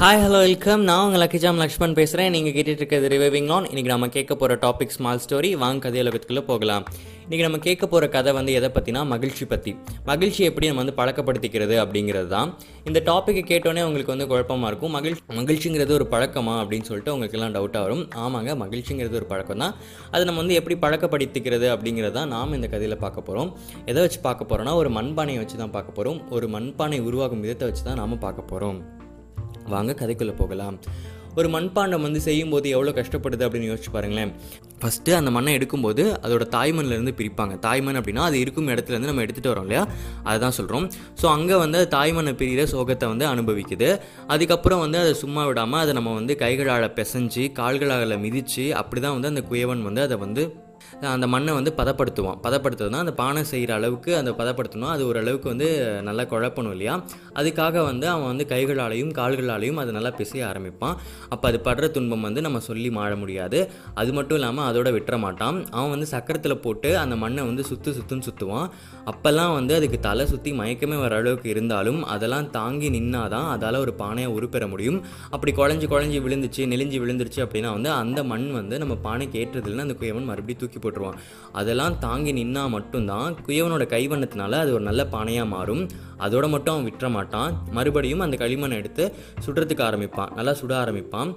Hi hello welcome நான் உங்கள் லக்கிஜாம் லக்ஷ்மண் பேசுகிறேன் நீங்கள் கேட்டுட்டு இருக்கிறது ரிவைவிங் ஆன் இன்றைக்கி நம்ம கேட்க போகிற டாபிக் ஸ்மால் ஸ்டோரி வாங்க கதை உலகத்துக்குள்ளே போகலாம். இன்றைக்கி நம்ம கேட்க போகிற கதை வந்து எதை பற்றினா மகிழ்ச்சி பற்றி மகிழ்ச்சி எப்படி நம்ம வந்து பழக்கப்படுத்திக்கிறது அப்படிங்கிறது தான். இந்த டாப்பிக்கை கேட்டோன்னே உங்களுக்கு வந்து குழப்பமாக இருக்கும். மகிழ்ச்சி மகிழ்ச்சிங்கிறது ஒரு பழக்கமா அப்படின்னு சொல்லிட்டு உங்களுக்கெல்லாம் டவுட்டாக வரும். ஆமாங்க மகிழ்ச்சிங்கிறது ஒரு பழக்கம் தான். அதை நம்ம வந்து எப்படி பழக்கப்படுத்திக்கிறது அப்படிங்கிறது தான் நாம் இந்த கதையில் பார்க்க போகிறோம் எதை வச்சு பார்க்க போகிறோன்னா ஒரு மண்பானையை வச்சு தான் பார்க்க போகிறோம் ஒரு மண்பானை உருவாகும் விதத்தை வச்சு தான் நாம் பார்க்க போகிறோம் வாங்க கதைக்குள்ளே போகலாம். ஒரு மண்பாண்டம் வந்து செய்யும்போது எவ்வளோ கஷ்டப்படுது அப்படின்னு யோசிச்சு பாருங்களேன். ஃபஸ்ட்டு அந்த மண்ணை எடுக்கும்போது அதோட தாய்மண்லேருந்து பிரிப்பாங்க. தாய்மண் அப்படின்னா அது இருக்கும் இடத்துலேருந்து நம்ம எடுத்துகிட்டு வரோம் இல்லையா? அதை தான் சொல்கிறோம் ஸோ அங்கே வந்து தாய்மண்ணை பிரிகிற சோகத்தை வந்து அனுபவிக்குது. அதுக்கப்புறம் வந்து அதை சும்மா விடாமல் அதை நம்ம வந்து கைகளால் பிசைஞ்சு கால்களால் மிதித்து அப்படி தான் வந்து அந்த குயவன் வந்து அதை வந்து அந்த மண்ணை வந்து பதப்படுத்துவான். பதப்படுத்துறதுனா அந்த பானை செய்கிற அளவுக்கு அந்த பதப்படுத்தணும். அது ஓரளவுக்கு வந்து நல்லா குழப்பணும் இல்லையா? அதுக்காக வந்து அவன் வந்து கைகளாலையும் கால்களாலையும் அதை நல்லா பிசைய ஆரம்பிப்பான். அப்போ அது படுற துன்பம் வந்து நம்ம சொல்லி மாற முடியாது. அது மட்டும் இல்லாமல் அதோட விட்டுற மாட்டான். அவன் வந்து சக்கரத்தில் போட்டு அந்த மண்ணை வந்து சுற்று சுற்றுன்னு சுற்றுவான் அப்போல்லாம் வந்து அதுக்கு தலை சுற்றி மயக்கமே வர அளவுக்கு இருந்தாலும் அதெல்லாம் தாங்கி நின்னாதான் அதால் ஒரு பானையை உருப்பெற முடியும். அப்படி குழஞ்சி குழஞ்சி விழுந்துச்சு நெளிஞ்சு விழுந்துருச்சு அப்படின்னா வந்து அந்த மண் வந்து நம்ம பானைக்கு ஏற்றதில்லைன்னு அந்த குயவன் மறுபடியும் தூக்கி போட்டுருவான். அதெல்லாம் தாங்கி நின்னா மட்டும்தான் குயவனோட கைவண்ணத்தினால அது ஒரு நல்ல பானையாக மாறும். அதோட மட்டும் அவன் விட்டுற மாட்டான். மறுபடியும் அந்த களிமண்ணை எடுத்து சுடுறதுக்கு ஆரம்பிப்பான். நல்லா சுட ஆரம்பிப்பான்.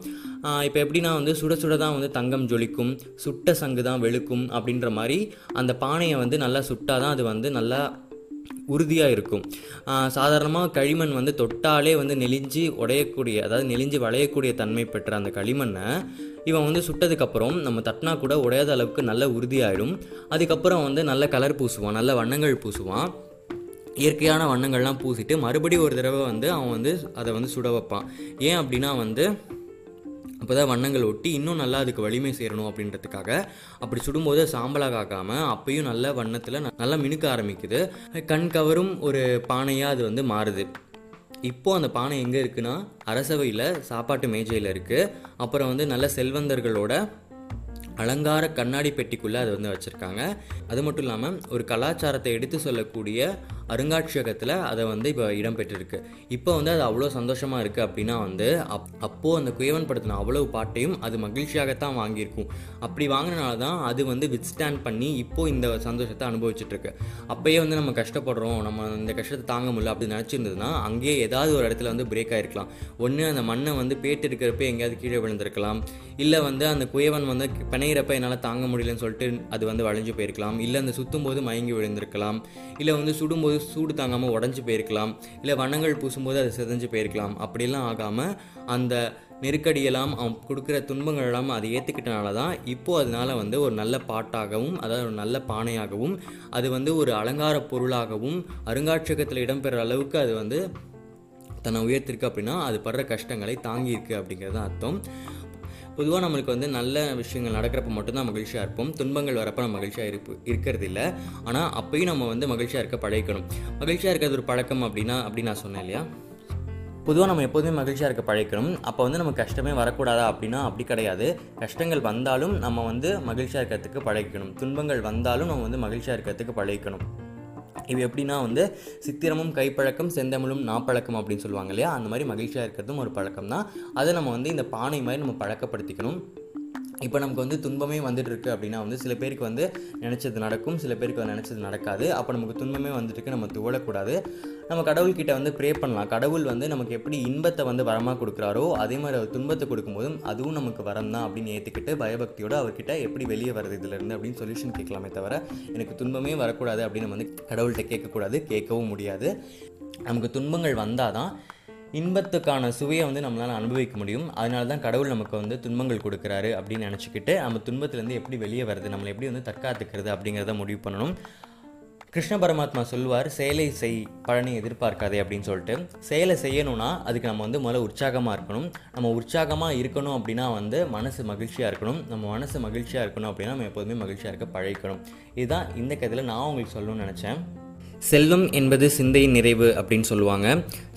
இப்போ எப்படின்னா வந்து சுட சுட தான் வந்து தங்கம் ஜொலிக்கும் சுட்ட சங்கு தான் வெளுக்கும் அப்படின்ற மாதிரி அந்த பானையை வந்து நல்லா சுட்டால் தான் அது வந்து நல்லா உறுதியாக இருக்கும். சாதாரணமாக களிமண் வந்து தொட்டாலே வந்து நெளிஞ்சு உடையக்கூடிய அதாவது நெளிஞ்சு வளையக்கூடிய தன்மை பெற்ற அந்த களிமண்ணை இவன் வந்து சுட்டதுக்கப்புறம் நம்ம தட்டினா கூட உடையாத அளவுக்கு நல்ல உறுதியாயிடும். அதுக்கப்புறம் வந்து நல்ல கலர் பூசுவான் நல்ல வண்ணங்கள் பூசுவான். இயற்கையான வண்ணங்கள்லாம் பூசிட்டு மறுபடியும் ஒரு தடவை வந்து அவன் வந்து அதை வந்து சுட வைப்பான். ஏன் அப்படின்னா வந்து அப்போ தான் வண்ணங்கள் ஒட்டி இன்னும் நல்லா அதுக்கு வலிமை சேரணும் அப்படின்றதுக்காக அப்படி சுடும்போது சாம்பலாக ஆக்காமல் அப்பயும் நல்ல வண்ணத்தில் நல்லா மினுக்க ஆரம்பிக்குது. கண் கவரும் ஒரு பானையாக அது வந்து மாறுது. இப்போது அந்த பானை எங்கே இருக்குன்னா அரசவையில் சாப்பாட்டு மேஜையில் இருக்குது அப்புறம் வந்து நல்ல செல்வந்தர்களோட அலங்கார கண்ணாடி பெட்டிக்குள்ளே அதை வந்து வச்சுருக்காங்க. அது மட்டும் இல்லாமல் ஒரு கலாச்சாரத்தை எடுத்து சொல்லக்கூடிய அருங்காட்சியகத்தில் அதை வந்து இப்போ இடம்பெற்றிருக்கு. இப்போ வந்து அது அவ்வளோ சந்தோஷமாக இருக்குது அப்படின்னா வந்து அப் அப்போது அந்த குயவன் படுத்தின அவ்வளவு பாட்டையும் அது மகிழ்ச்சியாகத்தான் வாங்கியிருக்கும். அப்படி வாங்கினால தான் அது வந்து வித்ஸ்டாண்ட் பண்ணி இப்போது இந்த சந்தோஷத்தை அனுபவிச்சுட்ருக்கு. அப்போயே வந்து நம்ம கஷ்டப்படுறோம் நம்ம இந்த கஷ்டத்தை தாங்க முடியல அப்படின்னு நினச்சிருந்ததுன்னா அங்கேயே ஏதாவது ஒரு இடத்துல வந்து பிரேக் ஆகிருக்கலாம் ஒன்று அந்த மண்ணை வந்து பேட்டு இருக்கிறப்ப எங்கேயாவது கீழே விழுந்திருக்கலாம். இல்லை வந்து அந்த குயவன் வந்து பிணையிறப்ப என்னால் தாங்க முடியலன்னு சொல்லிட்டு அது வந்து வளைஞ்சு போயிருக்கலாம். இல்லை அந்த சுற்றும் போது மயங்கி விழுந்திருக்கலாம். இல்லை வந்து சுடும்போது சூடு தாங்காமல் உடஞ்சி போயிருக்கலாம். இல்லை வண்ணங்கள் பூசும்போது அது சிதைஞ்சு போயிருக்கலாம். அப்படிலாம் ஆகாமல் அந்த நெருக்கடியெல்லாம் அவன் கொடுக்குற துன்பங்கள் எல்லாம் அதை ஏற்றுக்கிட்டனால தான் இப்போது அதனால் வந்து ஒரு நல்ல பாட்டாகவும் அதாவது ஒரு நல்ல பானையாகவும் அது வந்து ஒரு அலங்கார பொருளாகவும் அருங்காட்சியகத்தில் இடம்பெற அளவுக்கு அது வந்து தன்னை உயர்த்திருக்கு அப்படின்னா அது படுற கஷ்டங்களை தாங்கியிருக்கு அப்படிங்கிறது தான் அர்த்தம். பொதுவாக நம்மளுக்கு வந்து நல்ல விஷயங்கள் நடக்கிறப்ப மட்டும்தான் மகிழ்ச்சியாக இருப்போம். துன்பங்கள் வரப்போ நம்ம மகிழ்ச்சியாக இருப்பு இருக்கிறது இல்லை ஆனால் அப்பயும் நம்ம வந்து மகிழ்ச்சியாக இருக்க பழகிக்கணும். மகிழ்ச்சியாக இருக்கிறது ஒரு பழக்கம் அப்படின்னா அப்படி நான் சொன்னேன் இல்லையா? பொதுவாக நம்ம எப்போதுமே மகிழ்ச்சியாக இருக்க பழைக்கணும் அப்போ வந்து நமக்கு கஷ்டமே வரக்கூடாதா அப்படின்னா அப்படி கிடையாது. கஷ்டங்கள் வந்தாலும் நம்ம வந்து மகிழ்ச்சியாக இருக்கிறதுக்கு பழகிக்கணும். துன்பங்கள் வந்தாலும் நம்ம வந்து மகிழ்ச்சியாக இருக்கிறதுக்கு பழகிக்கணும். இது எப்படின்னா வந்து சித்திரமும் கைப்பழக்கம் செந்தமிழும் நாப்பழக்கம் அப்படின்னு சொல்லுவாங்க இல்லையா? அந்த மாதிரி மகிழ்ச்சியாக இருக்கிறதும் ஒரு பழக்கம் தான் அதை நம்ம வந்து இந்த பானை மாதிரி நம்ம பழக்கப்படுத்திக்கணும். இப்போ நமக்கு வந்து துன்பமே வந்துட்டு இருக்கு அப்படின்னா வந்து சில பேருக்கு வந்து நினச்சது நடக்கும் சில பேருக்கு வந்து நினச்சது நடக்காது. அப்போ நமக்கு துன்பமே வந்துட்டு நம்ம துவளக்கூடாது. நம்ம கடவுள்கிட்ட வந்து ப்ரே பண்ணலாம். கடவுள் வந்து நமக்கு எப்படி இன்பத்தை வந்து வரமாக கொடுக்குறாரோ அதே மாதிரி அவர் துன்பத்தை கொடுக்கும்போதும் அதுவும் நமக்கு வரம் தான் அப்படின்னு ஏற்றுக்கிட்டு பயபக்தியோடு அவர்கிட்ட எப்படி வெளியே வருது இதுலேருந்து அப்படின்னு சொல்யூஷன் கேட்கலாமே தவிர எனக்கு துன்பமே வரக்கூடாது அப்படின்னு நம்ம வந்து கடவுள்கிட்ட கேட்கக்கூடாது கேட்கவும் முடியாது. நமக்கு துன்பங்கள் வந்தால் தான் இன்பத்துக்கான சுவையை வந்து நம்மளால் அனுபவிக்க முடியும். அதனால தான் கடவுள் நமக்கு வந்து துன்பங்கள் கொடுக்குறாரு அப்படின்னு நினச்சிக்கிட்டு நம்ம துன்பத்துலேருந்து எப்படி வெளியே வருது நம்மளை எப்படி வந்து தற்காத்துக்கிறது அப்படிங்கிறத முடிவு பண்ணணும். கிருஷ்ண பரமாத்மா சொல்லுவார் செயலை செய் பழனி எதிர்பார்க்காதே அப்படின்னு சொல்லிட்டு. செயலை செய்யணும்னா அதுக்கு நம்ம வந்து முதல்ல உற்சாகமாக இருக்கணும். நம்ம உற்சாகமாக இருக்கணும் அப்படின்னா வந்து மனசு மகிழ்ச்சியாக இருக்கணும். நம்ம மனசு மகிழ்ச்சியாக இருக்கணும் அப்படின்னா நம்ம எப்போதுமே மகிழ்ச்சியாக இருக்க பழகிக்கணும். இதுதான் இந்த கதையில் நான் உங்களுக்கு சொல்லணும்னு நினச்சேன். செல்வம் என்பது சிந்தையின் நிறைவு அப்படின்னு சொல்லுவாங்க.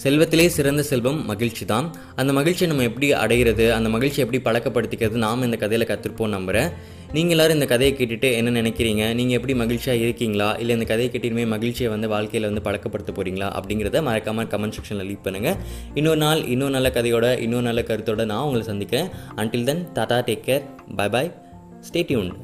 செல்வத்திலே சிறந்த செல்வம் மகிழ்ச்சி தான் அந்த மகிழ்ச்சியை நம்ம எப்படி அடைகிறது அந்த மகிழ்ச்சியை எப்படி பழக்கப்படுத்திக்கிறது நாம் இந்த கதையில் கற்றுருப்போம் நம்புகிறேன் நீங்கள் எல்லாரும் இந்த கதையை கேட்டுட்டு என்ன நினைக்கிறீங்க? நீங்கள் எப்படி மகிழ்ச்சியாக இருக்கீங்களா? இல்லை இந்த கதையை கேட்டிருமே மகிழ்ச்சியை வந்து வாழ்க்கையில் வந்து பழக்கப்படுத்த போகிறீங்களா அப்படிங்கிறத மறக்காமல் கமெண்ட் செக்ஷனில் லீவ் பண்ணுங்கள் இன்னொரு நாள் இன்னொரு நல்ல கதையோட இன்னொரு நல்ல கருத்தோட நான் உங்களை சந்திக்கிறேன். Until then tata take care bye bye stay tuned